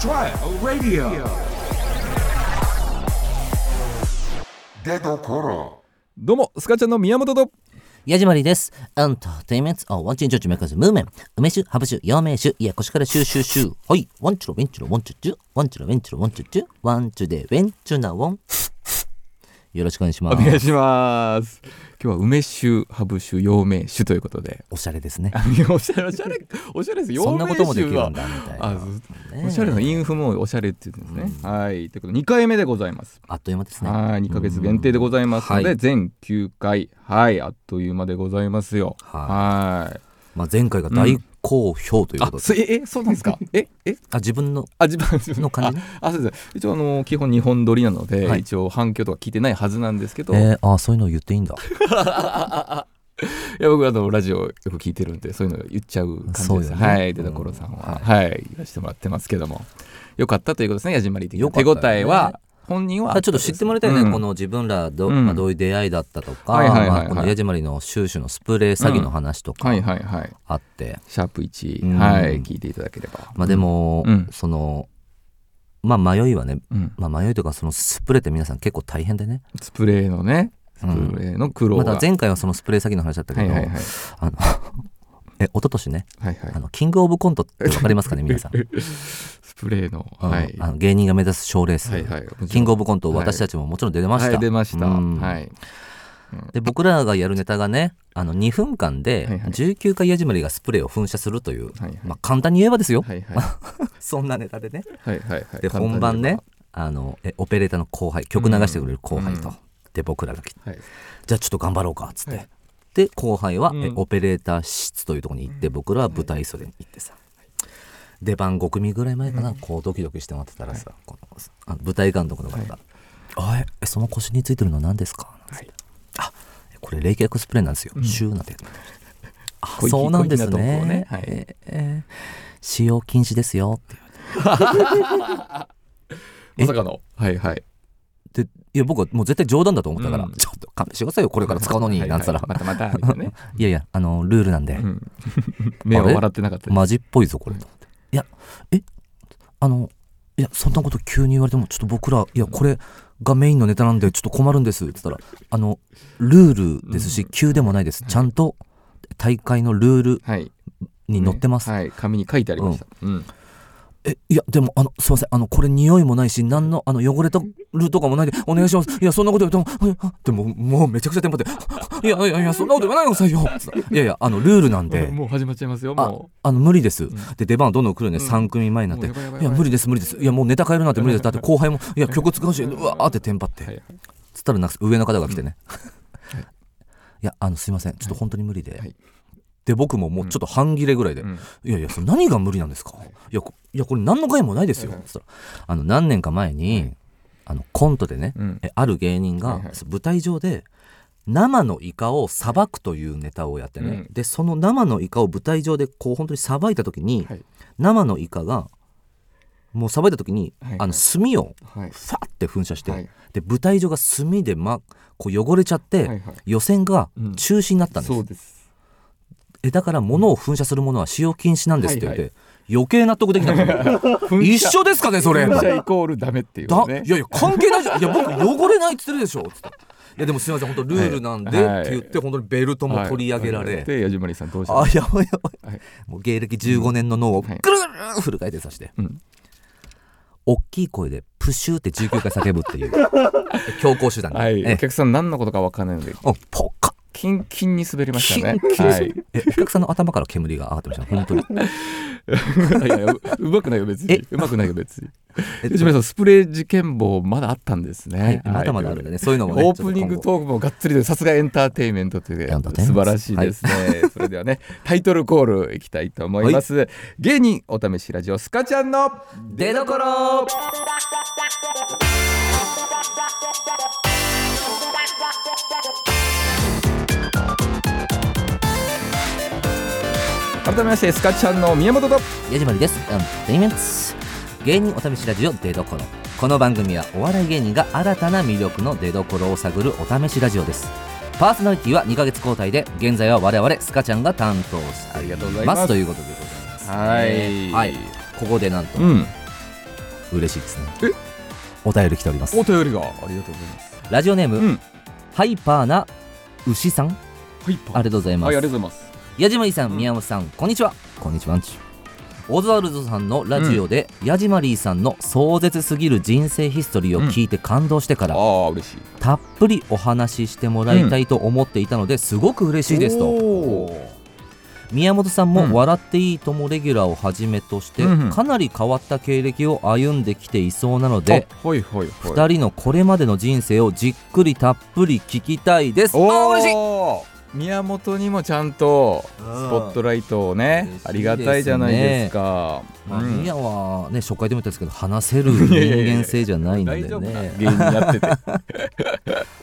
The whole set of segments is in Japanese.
Trial Radio. 出どころ。どうもスカちゃんの宮本と。ヤジマリです。エンターテイメント、ワンチンジョッジメカズムーメン、梅酒、ハブ酒、陽明酒、いや、腰からシューシューシュー。はい、ワンチュロ、ウェンチュロ、ワンチュチュ、ワンチュロ、ウェンチュロ、ワンチュチュ、ワンチュで、ウェンチュナウォン。よろしくお願いします。お願いします。今日は梅酒ハブ酒陽明酒ということで。おしゃれですね。おしゃれおしゃれおしゃれです。そんなこともできるん陽だ、みたいな。あねえ。おしゃれのインフもおしゃれって言うんですね、はい。ということで2回目でございます。あっという間ですね。はい。2ヶ月限定でございます。ので、はい全9回。はい。あっという間でございますよ。ははい。まあ、前回が大好評ということで、ええそうなんですか？ええ？あ自分の？あ自分の感じね。ああそうです。一応あの基本日本撮りなので、はい。一応反響とか聞いてないはずなんですけど、えー、あそういうの言っていいんだ。いや僕あのラジオよく聞いてるんでそういうの言っちゃう感じです、ね。はい。出所さんは、はい、言わせてもらってますけども。よかったということですね矢島り的な手応えは本人は。あちょっと知ってもらいたいね、うん。この自分らど,、うん。まあ、どういう出会いだったとか、はいはいはいはい。まあこのヤジマリの収集のスプレー詐欺の話とかはいはいはい。あって、シャープ1、うん。はい聞いていただければ。まあでも、うん。そのまあ迷いはね、うん。まあ、迷いというかそのスプレーって皆さん結構大変でね、スプレーのね。スプうんレーの苦労が、まだ前回はそのスプレー詐欺の話だったけど、はいはいはい。あの え一昨年ねはいはい。あのキングオブコントって分かりますかね皆さん、ス プレーのうん。はい。あの芸人が目指す賞レース、はいはい。キングオブコントはい。私たちももちろん出ました、はい出ました、うん。はい。で僕らがやるネタがねあの2分間ではいはい。19回ヤジマリがスプレーを噴射するという、はいはい。まあ、簡単に言えばですよ、はいはい。そんなネタでね。はいはいはい。で本番ねあのえオペレーターの後輩曲流してくれる後輩と、うん。で僕らが来てはい。じゃあちょっと頑張ろうかっつって、はい。で後輩は、うん。えオペレーター室というところに行って、僕らは舞台袖に行ってさ、出番5組ぐらい前かな、こうドキドキして待ってたらさ、このあの舞台監督の方が「あええその腰についてるのは何ですか?」なんてあこれ冷却スプレーなんですよ、シューなんてあそうなんですね。え使用禁止ですよ。っ てまさかの。はいはい。でいや僕はもう絶対冗談だと思ったから、うん。ちょっと勘弁してくださいよこれから使うのにはいなんつったら、はいまたまたいなね。いやいやあのルールなんで、うん。目は笑ってなかったマジっぽいぞこれといやえあのいやそんなこと急に言われてもちょっと僕らいやこれがメインのネタなんでちょっと困るんです。って言ったらあのルールですし急でもないですちゃんと大会のルールはいに載ってます、はい紙に書いてありましたうんえいやでもあのすいません。あのこれ匂いもないし何のあの汚れたるとかもないでお願いします。いやそんなこと言うと でももうめちゃくちゃテンパって いやいやいやそんなこと言わないでくださいよ。いやいやあのルールなんで。もう始まっちゃいますよあもあの無理です、で出番どんどん来るね、3組前になって。いや無理です無理です。いやもうネタ変えるなんて無理です。だって後輩もいや曲使うしうわーってテンパって、つったら上の方が来てね、い、やあのすいません。ちょっと本当に無理で、はいで僕ももうちょっと半切れぐらいで、うん。いやいやそれ何が無理なんですか、いやこいやこれ何の害もないですよ、つったらあの何年か前に、あのコントでね、うん。えある芸人が舞台上で生のイカをさばくというネタをやってね、うん。でその生のイカを舞台上でこう本当にさばいた時に、はい。生のイカがもうさばいた時に、はいはい。あの炭をはい。ファって噴射して、はい。で舞台上が炭で、ま、こう汚れちゃって、はいはい。予選がうん。中止になったんです、そうですえだから物を噴射するものは使用禁止なんですって。言って、はい。余計納得できなかった一緒ですかねそれ。噴射イコールダメっていう。だねいやいや関係ないじゃん。いや僕汚れないっつってるでしょ。つって。いやでもすみません本当ルールなんで、はい。って言って本当にベルトも取り上げられ、はい。で矢島りさんどうしたあやばいやばい、はい。もう芸歴15年の脳をぐはい。るぐるフル回転させて、うん。大きい声でプシューって19回叫ぶっていう。強行手段で、はい。えお客さん何のことか分かんないので。おポカキンキンに滑りましたね。はい。えお客さんの頭から煙が上がってました本当に。いやいやううまくないよ別に。えうまくないよ別に。え矢島さんスプレー事件簿まだあったんですね、はいまだまだあるんでね。そういうのもねオープニングトークもがっつりでさすがエンターテインメントという素晴らしいですね、それではねタイトルコールいきたいと思います、芸人お試しラジオスカちゃんのと出どこ改めましてスカちゃんの宮本と。矢島りです。エンテインメント芸人お試しラジオ出どころこの番組はお笑い芸人が新たな魅力の出どころを探るお試しラジオです。パーソナリティは2ヶ月交代で現在は我々スカちゃんが担当してありがとうございいまます。すということでございます、ね。はい。はい。ここでなんと、うん。嬉しいですね。え？お便り来ております。お便りが。ありがとうございます。ラジオネーム、うん。ハイパーな牛さん。はいありがとうございます、はいありがとうございます矢島りさんうん宮本さん、こんにちは。こんにちは。オズワルドさんのラジオで、矢島リーさんの壮絶すぎる人生ヒストリーを聞いて感動してから、ああ嬉しい。たっぷりお話ししてもらいたいと思っていたので、すごく嬉しいですと。お宮本さんうん。も「笑っていいとも」レギュラーをはじめとして、かなり変わった経歴を歩んできていそうなので、あはいはいはい。2人のこれまでの人生をじっくりたっぷり聞きたいです。あ嬉しい。お宮本にもちゃんとスポットライトをね嬉しいですね。ありがたいじゃないですか。まあ、うん。宮はね初回でも言ったんですけど話せる 人間性じゃないのでね。芸人やってて。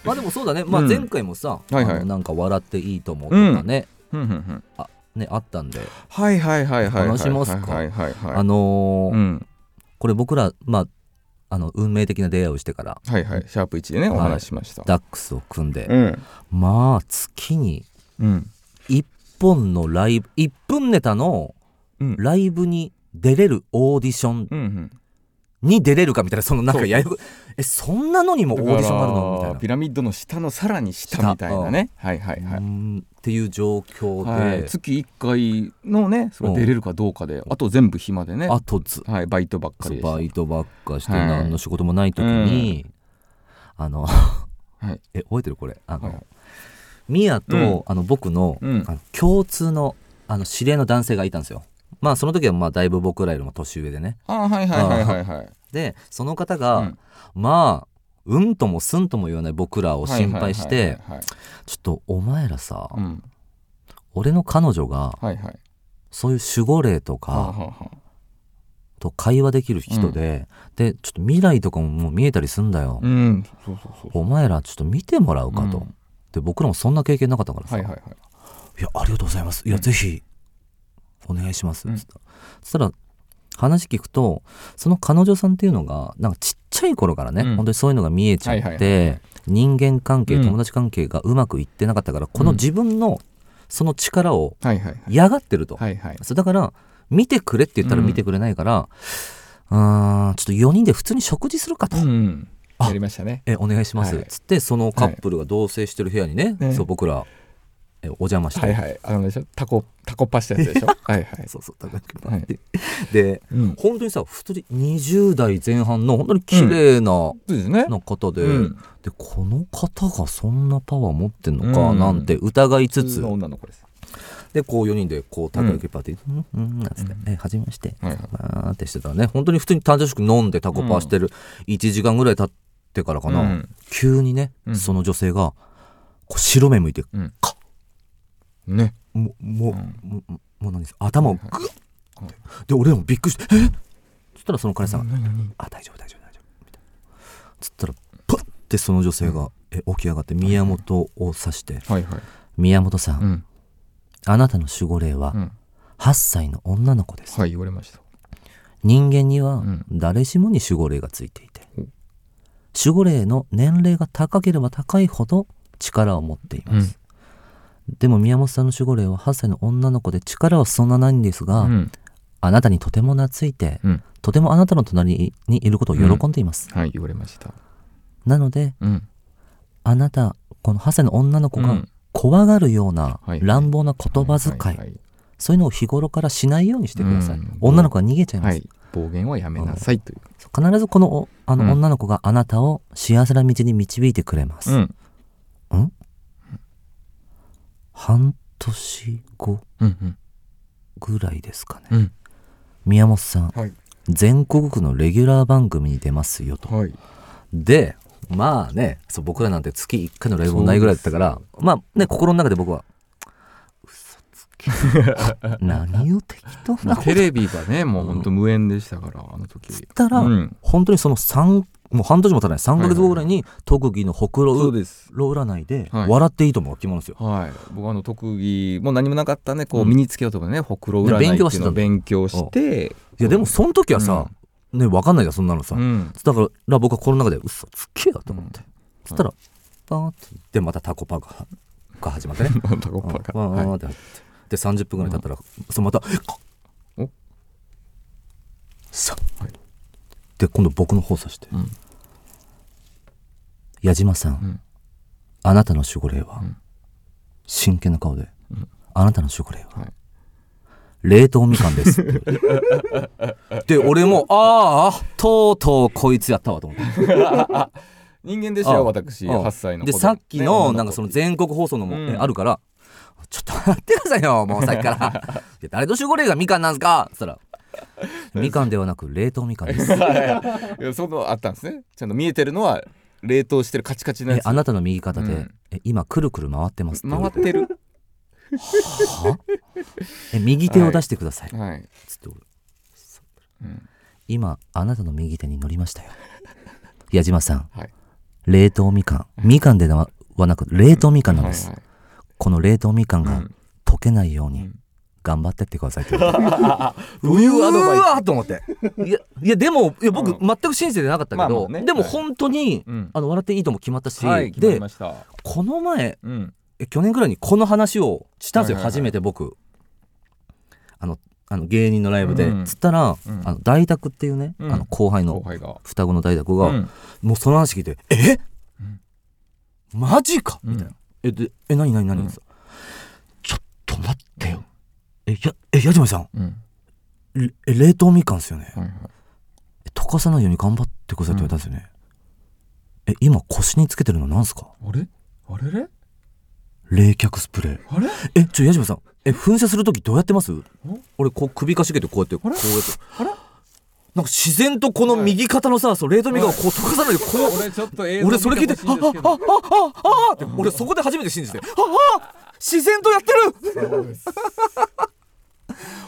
まあでもそうだね、まあ、うん。前回もさ、はいはい。あのなんか笑っていいと思うとかね,、ふん。ふんふんねあったんで、はいはいはいはいはい話しますか。はいはいはい。あのーうん。これ僕らまああの運命的な出会いをしてから。はいはい。シャープ1でねお話ししました。ダックスを組んで、うん。まあ月にうん。1本のライブ1分ネタのうん。ライブに出れるオーディションうんうんに出れるかみたいなそのなんかやえそんなのにもオーディションがあるの？みたいな。ピラミッドの下のさらに下みたいなね。はいはいはうい。ん。っていう状況で、はい。月1回のねそれ出れるかどうかであと全部暇でね。あとずはいバイトばっかりバイトばっかしてはい。何の仕事もない時に、あのはい。え覚えてるこれ？あの、はい。ミヤと、うん。あの僕の,、うん。あの共通のあの知り合いの男性がいたんですよ。まあその時はまあだいぶ僕らよりも年上でね。あはいはいはいはいはいでその方が、うん。まあうんともすんとも言わない僕らを心配してちょっとお前らさ、うん。俺の彼女がはいはい。そういう守護霊とはあかはあはあ。と会話できる人で、でちょっと未来とかももう見えたりすんだよ、うん。そうそうそうお前らちょっと見てもらうかと、うん。で僕らもそんな経験なかったからさ、はいはいはい。いやありがとうございます。いや、うん。ぜひお願いします、うん。つったそしたら話聞くとその彼女さんっていうのがなんかちっちゃい頃からね、うん。本当にそういうのが見えちゃって、はいはいはいはい人間関係うん。友達関係がうまくいってなかったから、この自分のその力をはいはい嫌がってると、はいはい。そうだから見てくれって言ったら見てくれないから、うーんちょっと4人で普通に食事するかと、うんあやりましたね。えお願いします、はい。つってそのカップルが同棲してる部屋にね、ね。そう僕らえお邪魔して、はいはい。あのでしょ？タコタコパしたやつでしょ？はいはい。そうそう高くはい。でうん。本当にさ普通に20代前半の本当に綺麗な、そうですね。な方で,、うん。でこの方がそんなパワー持ってんのかうん。なんて疑いつつ、女の子です。でこう4人でこうたこ焼きパーティー「うん。うん」なんつって「えはじめまして」はいはい。ってしてたらね本当に普通に楽しく飲んでタコパしてる1時間ぐらい経ってからかな、うん。急にね、うん。その女性がこう白目向いてね。もうもう、うん。もうもう何です頭をグッで俺らもびっくりして「え？っ?」そしたらその彼さんが何何「あ大丈夫大丈夫大丈夫」みたいな。つったらパッてその女性が、え起き上がって宮本を指してはいはい「宮本さん、うん。あなたの守護霊はうん。8歳の女の子です」はい言われました。人間にはうん。誰しもに守護霊がついていて、う。ん守護霊の年齢が高ければ高いほど力を持っています、でも宮本さんの守護霊は8歳の女の子で力はそんなないんですが、うん。あなたにとても懐いて、うん。とてもあなたの隣にいることを喜んでいます、はい言われました。なのでうん。あなたこの8歳の女の子がうん。怖がるようなはい。乱暴な言葉遣い、そういうのを日頃からしないようにしてください、うん。女の子が逃げちゃいます、はい。暴言はやめなさいという。必ずこのおあのうん。女の子があなたを幸せな道に導いてくれます、うん？半年後うんうん。ぐらいですかね、うん。宮本さんはい。全国区のレギュラー番組に出ますよと。はい。でまあねそう僕らなんて月1回のライブもないぐらいだったからまあね心の中で僕は嘘つけ。何を適当まあなテレビがねもう本当無縁でしたからあの時。たら、うん。本当にその3もう半年も経たない3ヶ月後ぐらいに特技のほくろ占いではい。笑っていいと思うが決まるんですよ、はい、僕あの特技もう何もなかったんでこううん。身につけようとかね、ほくろ占いっていうのを勉強していやでもその時はさ、ね分かんないじゃんそんなのさ、うん。だから僕は心の中で嘘つけよと思って、うん。そしたらパーンってでまたタコパがが始まってね。タコパがパーって入って。で30分ぐらい経ったら、そのまたお。さはいで今度僕の方指して。うん「矢島さん、ん。あなたの守護霊は、ん。真剣な顔で、あなたの守護霊は、はい。冷凍みかんです」で俺も「ああとうとうこいつやったわ」と思って。人間でしたよあ私あ8歳ので。さっきのねなんかその全国放送のも、うん。えあるから「ちょっと待ってくださいよもうさっきから。いや誰と守護霊がみかんなんすか?」っつったら「みかんではなく冷凍みかんです」いやそのあったんですね。ちゃんと見えてるのは冷凍してるカチカチのやつ。えあなたの右肩で、うん。え今くるくる回ってますって。回ってる。はえ右手を出してください、はい、つって俺うん。今あなたの右手に乗りましたよ。矢島さん。はい。冷凍みかん。みかんではなく冷凍みかんなんです、はいはい。この冷凍みかんがうん。溶けないように。うん頑張ってってくださいって。言われてどういうアドバイスうわーと思って。いやいやでもいや僕、うん。全く信じてなかったけど、まあまあね。でもはい本当に、うん。あの笑っていいとも決まったし、はい決まりでました。この前うん。え去年ぐらいにこの話をしたんですよ、はいはいはい。初めて僕。あのあの芸人のライブで、うん。つったら、うん。あの大宅っていうね、うん。あの後輩の後輩が。双子の大宅が、うん。もうその話聞いて「え、うん。マジか!」うんみたいな「えでえ何何何?」うん。ちょっと待ってよえやえ矢島さん。うん。れえ冷凍みかんっすよね、はいはい。え溶かさないように頑張ってくださいって言われたんですよね、え今腰につけてるのなんすか？あれ？あれれ？冷却スプレー。あれ？えちょ矢島さん。え噴射する時どうやってます？俺こう首かしげてこうやってこうやって。あれ？なんか自然とこの右肩のさそう冷凍みかんをこう溶かさないでこう俺ちょっと映像俺それ聞いて「ああああああって俺そこで初めて信じて「ああ自然とやってる!」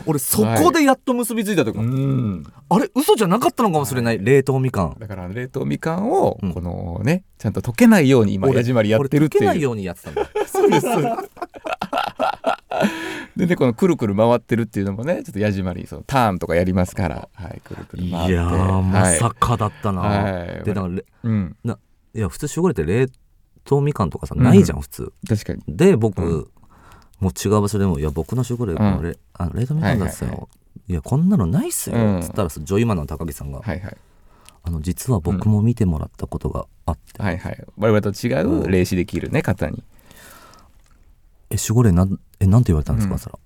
俺そこでやっと結びついたというか、うん。あれ嘘じゃなかったのかもしれない、冷凍みかん。だから冷凍みかんをうん。このねちゃんと溶けないように今俺矢島りやってるっていう。俺溶けないようにやってたんだ。でねこのくるくる回ってるっていうのもねちょっと矢島りそのターンとかやりますから。はいくるくるい回って。やーまさかだったな、はい。でだかられうん。いや普通守護霊って冷凍みかんとかさないじゃん。普通。確かに。で僕、うんもう違う場所でも「いや僕の守護霊、うん。れあの冷凍みかんだっすよ、はいいやこんなのないっすよ」うん。つったらさジョイマンの高木さんが、はいはい。あの実は僕も見てもらったことがあって、はいはい。我々と違う霊視できるね方に。え守護霊なんえなんて言われたんですか、うん。そら。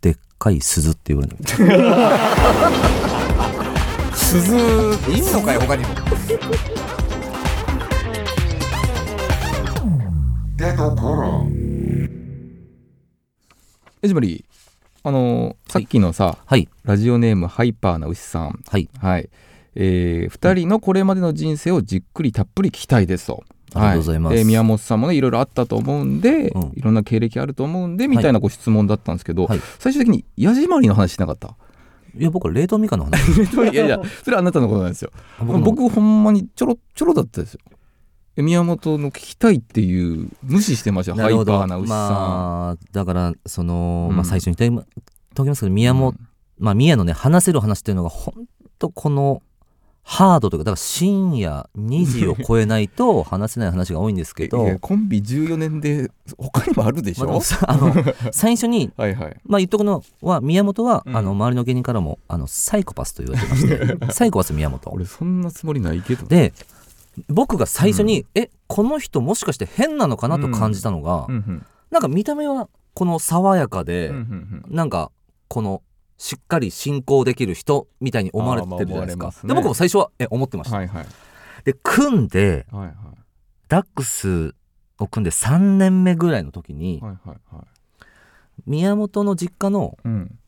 でっかい鈴って言われるの。鈴いんのかよ他にも。出どころ矢島りあのーさっきのさはい。ラジオネームハイパーな牛さん。はい。はい、えー、2人のこれまでの人生をじっくりたっぷり聞きたいですと。ありがとうございます。で宮本さんもねいろいろあったと思うんで、うん。いろんな経歴あると思うんでみたいなご質問だったんですけど、はい。最終的に矢島りの話しなかった？いや僕は冷凍みかんの話。いやいやそれはあなたのことなんですよ。僕ほんまにちょろちょろだったですよ。え宮本の聞きたいっていう無視してましたよハイパーな牛さん、まあだからその、うん。まあ、最初に言っておきますけど宮本、まあ宮のね話せる話っていうのが本当このハードというかだから深夜2時を超えないと 話せない話が多いんですけど。コンビ14年で他にもあるでしょ、まあさあの 最初にはいはい。まあ言っとくのは宮本は、うん。あの周りの芸人からもあのサイコパスと言われてまして。サイコパス宮本。俺そんなつもりないけど。で僕が最初に、えこの人もしかして変なのかなと感じたのが、うんうん。なんか見た目はこの爽やかで、うんうんうん。なんかこのしっかり進行できる人みたいに思われてるじゃないですか。まあね。で僕も最初はえ思ってました、はいはい。で組んではいはい。ダックスを組んで3年目ぐらいの時に、はいはいはい。宮本の実家のうん。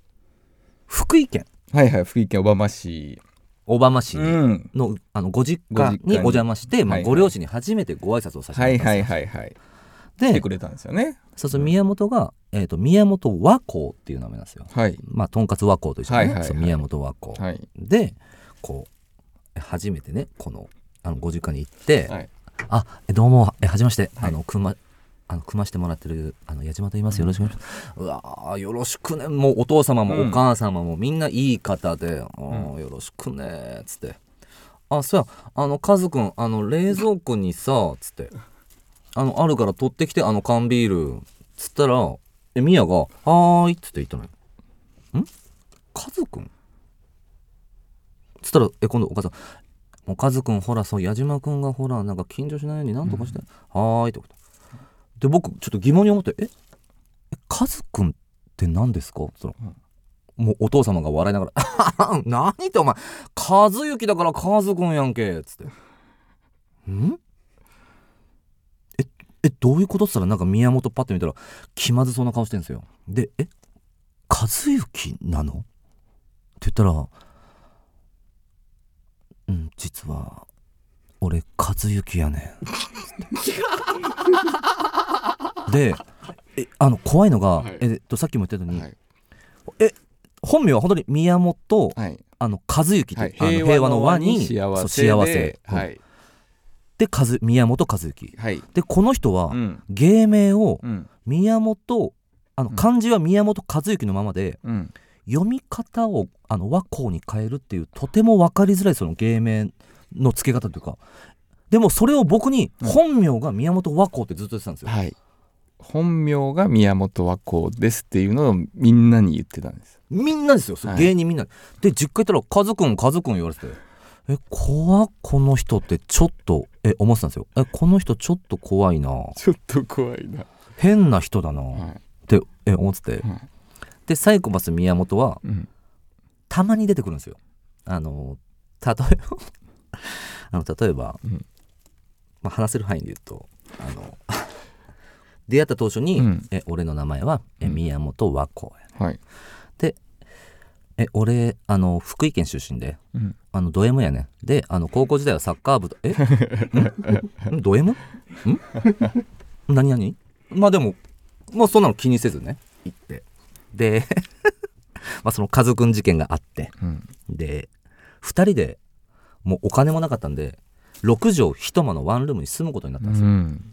福井県。はいはい。福井県小浜市小浜市ん。の,、あのご実家にお邪魔して、まあ、ご両親に初めてご挨拶をさせていらったんですよ、はいはいはい来てでくれたんですよね。そうそう宮本が、えー、と宮本和光っていう名前なんですよ。はい。まあとんかつ和光と一緒に、ね。はいはいはい。そう宮本和光、はい。でこう初めてねこのあのご実家に行って、はい。あえどうもえはじめまして、はい。あの組まあの組ましてもらってるあの矢島と言います。よろしくお願いします、うよろしくね。もうお父様もうん。お母様もみんないい方で、うん。よろしくねっつって。あそうや。あのカズくんあの冷蔵庫にさつって。あのあるから取ってきてあの缶ビールつったらえミヤが「はーい」っつって言ったのよ。ん？カズくん？つったらえ今度お母さん「もうカズくんほらそう矢島くんがほらなんか緊張しないようになんとかして、はーい」ってことで僕ちょっと疑問に思って「え？えカズくんって何ですか?」その、もうお父様が笑いながら「何ってお前和幸だからカズくんやんけ」っつって「ん？ええどういうこと?」っつったらなんか宮本パッて見たら気まずそうな顔してるんですよで「え？和幸なの?」って言ったら「うん実は俺和幸やねん」でえあの怖いのが、はい。えっとさっきも言ったように、はい。本名は本当に宮本はい。あの和幸って、はい。あの平和の輪に幸せはい。で和宮本和幸。はい。でこの人は、うん。芸名をうん。宮本あのうん。漢字は宮本和幸のままで、うん。読み方をあの和光に変えるっていうとても分かりづらいその芸名の付け方というかでもそれを僕にうん。本名が宮本和光ってずっと言ってたんですよ、はい本名が宮本和光ですっていうのをみんなに言ってたんです。みんなですよ、はい。芸人みんな。で実家行ったら「カズくんカズくん」言われてて「え怖っこの人ってちょっとえ思ってたんですよ。えこの人ちょっと怖いな。ちょっと怖いな。変な人だな」はい。ってえ思ってて。はい。でサイコパス宮本はうん。たまに出てくるんですよ。あの例えば あの例えば、うん。まあ、話せる範囲で言うとあの出会った当初に、うん。え俺の名前はえうん。宮本和光やはい。でえ俺あの福井県出身でうん。あのド M やねであの高校時代はサッカー部とえ？ん？んド M? ん？何何？まあでももうそんなの気にせずね行って。で まあそのカズくん事件があって。うん。で2人でもうお金もなかったんで6畳一間のワンルームに住むことになったんですよ、うん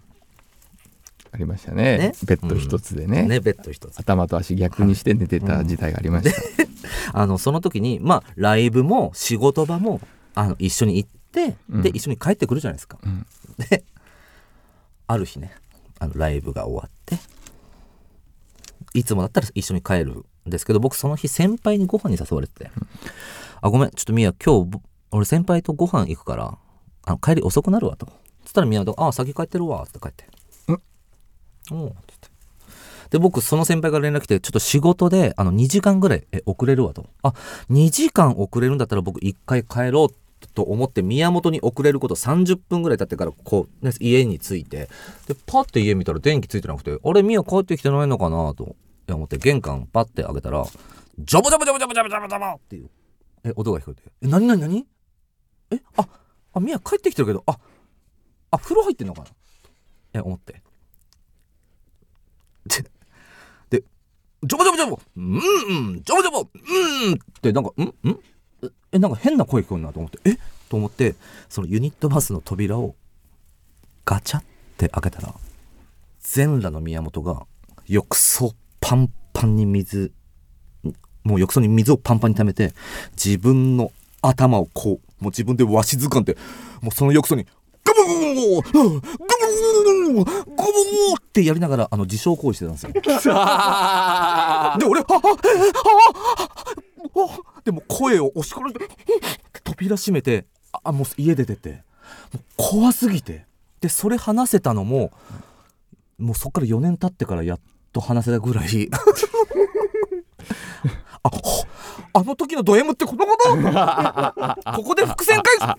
ありましたね。ね。ベッド一つでね,、ねベッド一つ。頭と足逆にして寝てた時代がありました、あのその時にまあライブも仕事場もあの一緒に行って、うん。で一緒に帰ってくるじゃないですか。うん。である日ねあのライブが終わっていつもだったら一緒に帰るんですけど僕その日先輩にご飯に誘われてて「あごめんちょっとミヤ今日ぼ俺先輩とご飯行くからあの帰り遅くなるわ」と。つったら宮本が「あ先帰ってるわ」って帰って「おう」つって。で僕その先輩から連絡来てちょっと仕事であの2時間ぐらい遅れるわと。あ2時間遅れるんだったら僕1回帰ろうと思って宮本に遅れること30分ぐらい経ってからこう、ね、家に着いて。でパッて家見たら電気ついてなくてあれ宮帰ってきてないのかなと思って玄関パッて開けたらジャボジャボジャボジャボジャボジャボジャボっていうえ音が聞こえて。え何何何？えああ宮帰ってきてるけどああ風呂入ってんのかな？え思ってででジャボジャボジャボ。うんうん。ジャボジャボ。うん。ってなんかん？ん？えなんか変な声聞こえるなと思って。え？と思ってそのユニットバスの扉をガチャって開けたら全裸の宮本が浴槽パンパンに水もう浴槽に水をパンパンに溜めて自分の頭をこうもう自分でわしづかんでもうその浴槽にガボゴボゴボゴボゴボってやりながらあの自傷行為してたんですよ。で俺ははははでも声を押し殺して扉閉めてあもう家出てって。怖すぎてでそれ話せたのももうそっから4年経ってからやっと話せたぐらい。あほあの時のド M ってこのこと？ここで伏線回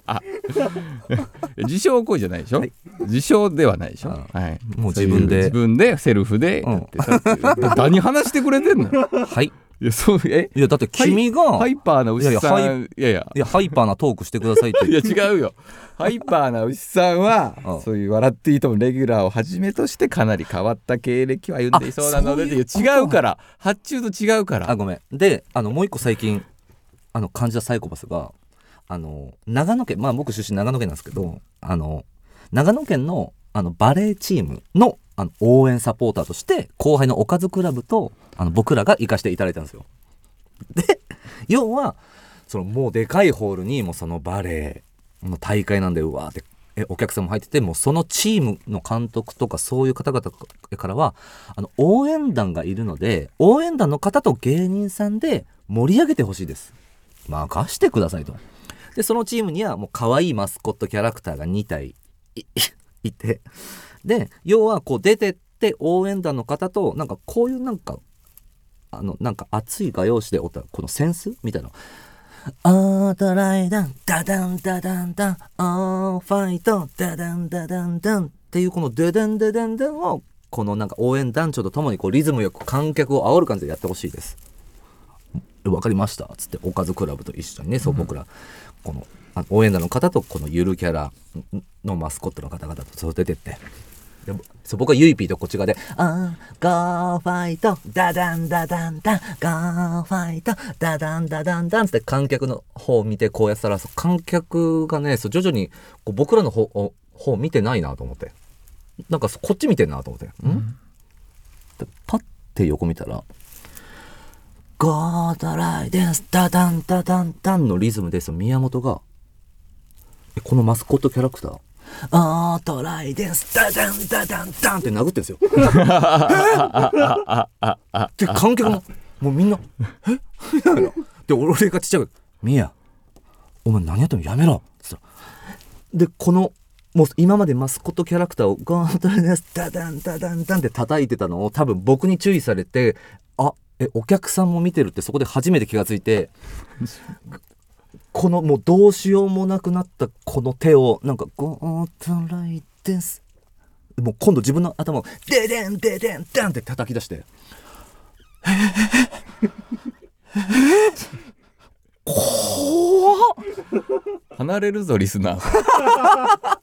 自傷行為じゃないでしょ、はい。自傷ではないでしょ、あはい、もう自分で自分でセルフでうん。やってたっていう。何話してくれてんの収 はい。いやそうえ？いやだって君が、いハイパーな牛さん。いやいやハイいやハイパーなトークしてくださいって。いや違うよ。ハイパーな牛さんはうん。そういう「笑っていいとも」レギュラーをはじめとしてかなり変わった経歴を歩んでいそうなので違うから。発注と違うから。あごめん。であのもう一個最近あの感じたサイコパスがあの長野県まあ僕出身長野県なんですけどあの長野県のあのバレーチームのあの応援サポーターとして後輩のおかずクラブとあの僕らが行かせていただいたんですよ。で要はそのもうでかいホールにもうそのバレーの大会なんでうわーってえお客さんも入っててもうそのチームの監督とかそういう方々からはあの応援団がいるので応援団の方と芸人さんで盛り上げてほしいです任してくださいとでそのチームにはもう可愛いマスコットキャラクターが2体い いて。で要はこう出てって応援団の方となんかこういうなんかあのなんか熱い画用紙でおったこの扇子みたいな。オートライダンダダンダダンダンオーファイトダダンダダンダン。っていうこのデデンデデンデンをこのなんか応援団長とともにこうリズムよく観客を煽る感じでやってほしいです。わかりましたっつっておかずクラブと一緒にねそう僕らこのあ応援団の方とこのゆるキャラのマスコットの方々とそう出てって。でそう僕はゆいピーとこっち側で「あーゴーファイトダダンダダンダンゴーファイトダダンダダンダン」つって観客の方を見てこうやってたらそう観客がねそう徐々にこう僕らの方を方見てないなと思って。なんかこっち見てんなと思って「ん?」でパッて横見たら「ゴートライデンス。ダダンダダンダン」のリズムでその宮本が。えこのマスコットキャラクター「オートライデンス。ダダンダダンダン」って殴ってんですよ。で観客ももうみんな「え？みたいな。で俺がちっちゃく「ミヤお前何やってんの？やめろ」っつったら。でこのもう今までマスコットキャラクターをゴートライデンスダダンダダンダンって叩いてたのを多分僕に注意されてあえお客さんも見てるってそこで初めて気がついてこのもうどうしようもなくなったこの手をなんか「ゴートライデンス」もう今度自分の頭を「デデンデデンダン」って叩き出して。えええ怖っ離れるぞリスナー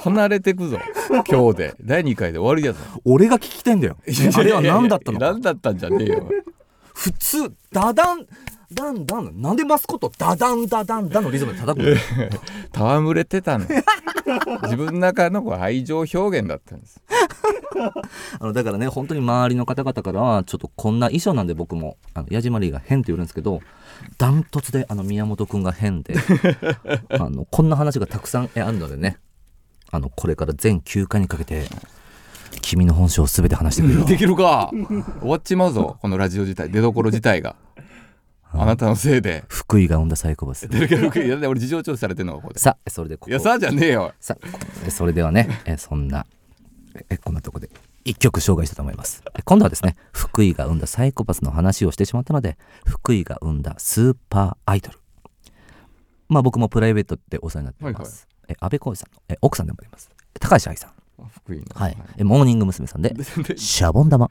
離れてくぞ。今日で。第2回で終わりやぞ。俺が聞きたいんだよ。あれは何だったのか。何だったんじゃねえよ。普通ダダンダンダンなんでマスコットダダンダダンダンのリズムで叩くの？戯れてたの。自分の中のこう愛情表現だったんです。あのだからね本当に周りの方々からはちょっとこんな衣装なんで僕もあのヤジマリーが変って言うんですけどダントツであの宮本くんが変で あのこんな話がたくさんえあるのでねあのこれから全9回にかけて君の本性を全て話してくれよ。できるか。終わっちまうぞ。このラジオ自体。出どころ自体が。あなたのせいで。福井が生んだサイコパス。俺事情聴取されてんのかここで。さあそれでここ。いやさあじゃねえよ。さあえそれではねえそんなえこんなとこで一曲紹介したいと思います。え今度はですね福井が生んだサイコパスの話をしてしまったので福井が生んだスーパーアイドル。まあ僕もプライベートでお世話になってます、え安倍浩二さんのえ奥さんでもあります。高橋愛さん。あ福井の。はい、えモーニング娘。さんで シャボン玉。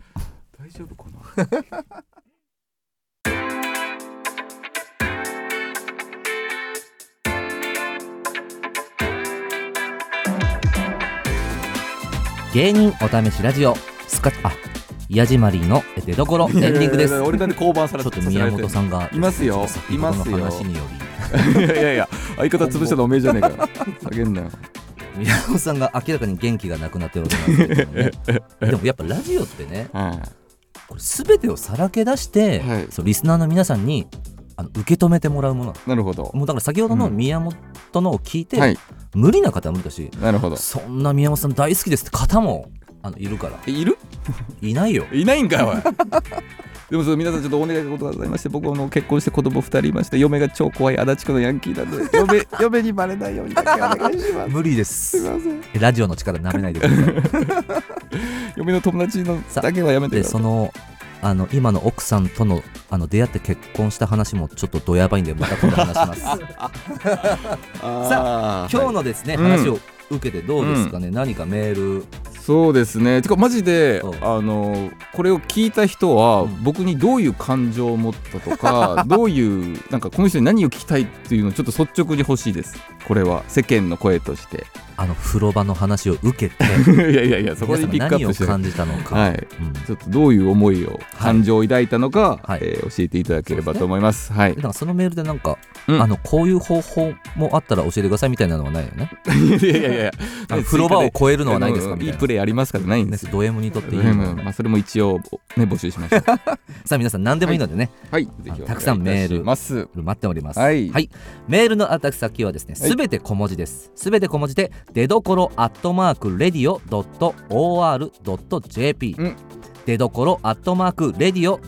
大丈夫かな？芸人お試しラジオ。スカあヤジマリーのえ出どころエンディングです。いやいやいや俺なんで降板されちょっと宮本さんがいますよ。先ほどのいますよ話によいやいやいや相方潰したのおめえじゃねえかよ。下げんなよ。り宮本さんが明らかに元気がなくなっておりますけどもね。でもやっぱラジオってねはこれ全てをさらけ出して、はい。そうリスナーの皆さんにあの受け止めてもらうもの。いなるほど。もうだから先ほどのうん。宮本のを聞いて、はい。無理な方は無理だしなるほど。そんな宮本さん大好きですって方もあのいるから。えいる？いないよ。いないんかよでもその皆さんちょっとお願いがことがございまして僕はあの結婚して子供2人いまして嫁が超怖い足立区のヤンキーなんで 嫁嫁にバレないようにだけお願いします。無理です。すいません。ラジオの力なめないでください。嫁の友達のさだけはやめてくでださい。そのあの今の奥さんとのあの出会って結婚した話もちょっとどやばいんでまた今度話します。さ今日はい。のですね、うん。話を受けてどうですかね、何かメール。そうですね。てかマジでうん。あのこれを聞いた人はうん。僕にどういう感情を持ったとか どういうなんかこの人に何を聞きたいっていうのをちょっと率直に欲しいです。これは世間の声として。あの風呂場の話を受けて いやいやいやそこにピックアップして何を感じたのか、はい。うん。ちょっとどういう思いを感情を抱いたのか、はい。えー教えていただければと思います。はい。だからそのメールでなんか、うん。あのこういう方法もあったら教えてくださいみたいなのはないよね？いやいやいやあの風呂場を超えるのはないですか？いな。いいプレーありますか？ってないんねです。よド M にとっていいまあ、それも一応、ね、募集しました。さあ皆さん何でもいいのでね、はい、ぜひお願いいたくさんメール。待っております。はい。メールのアタック先はですねはい。すべて小文字です。すべて小文字で出どころアットマークレディオ .or.jp うん。出どころアットマークレディオ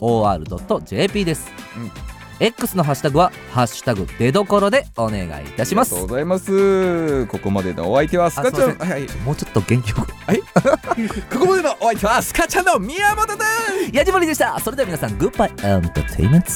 .or.jp です、うん X のハッシュタグは「ハッシュタグ出どころ」でお願いいたします。ありがとうございます。ここまでのお相手はスカちゃん。はいはい。もうちょっと元気よく。ここまでのお相手はスカちゃんの宮本です。ヤジマリでした。それでは皆さん goodbye entertainment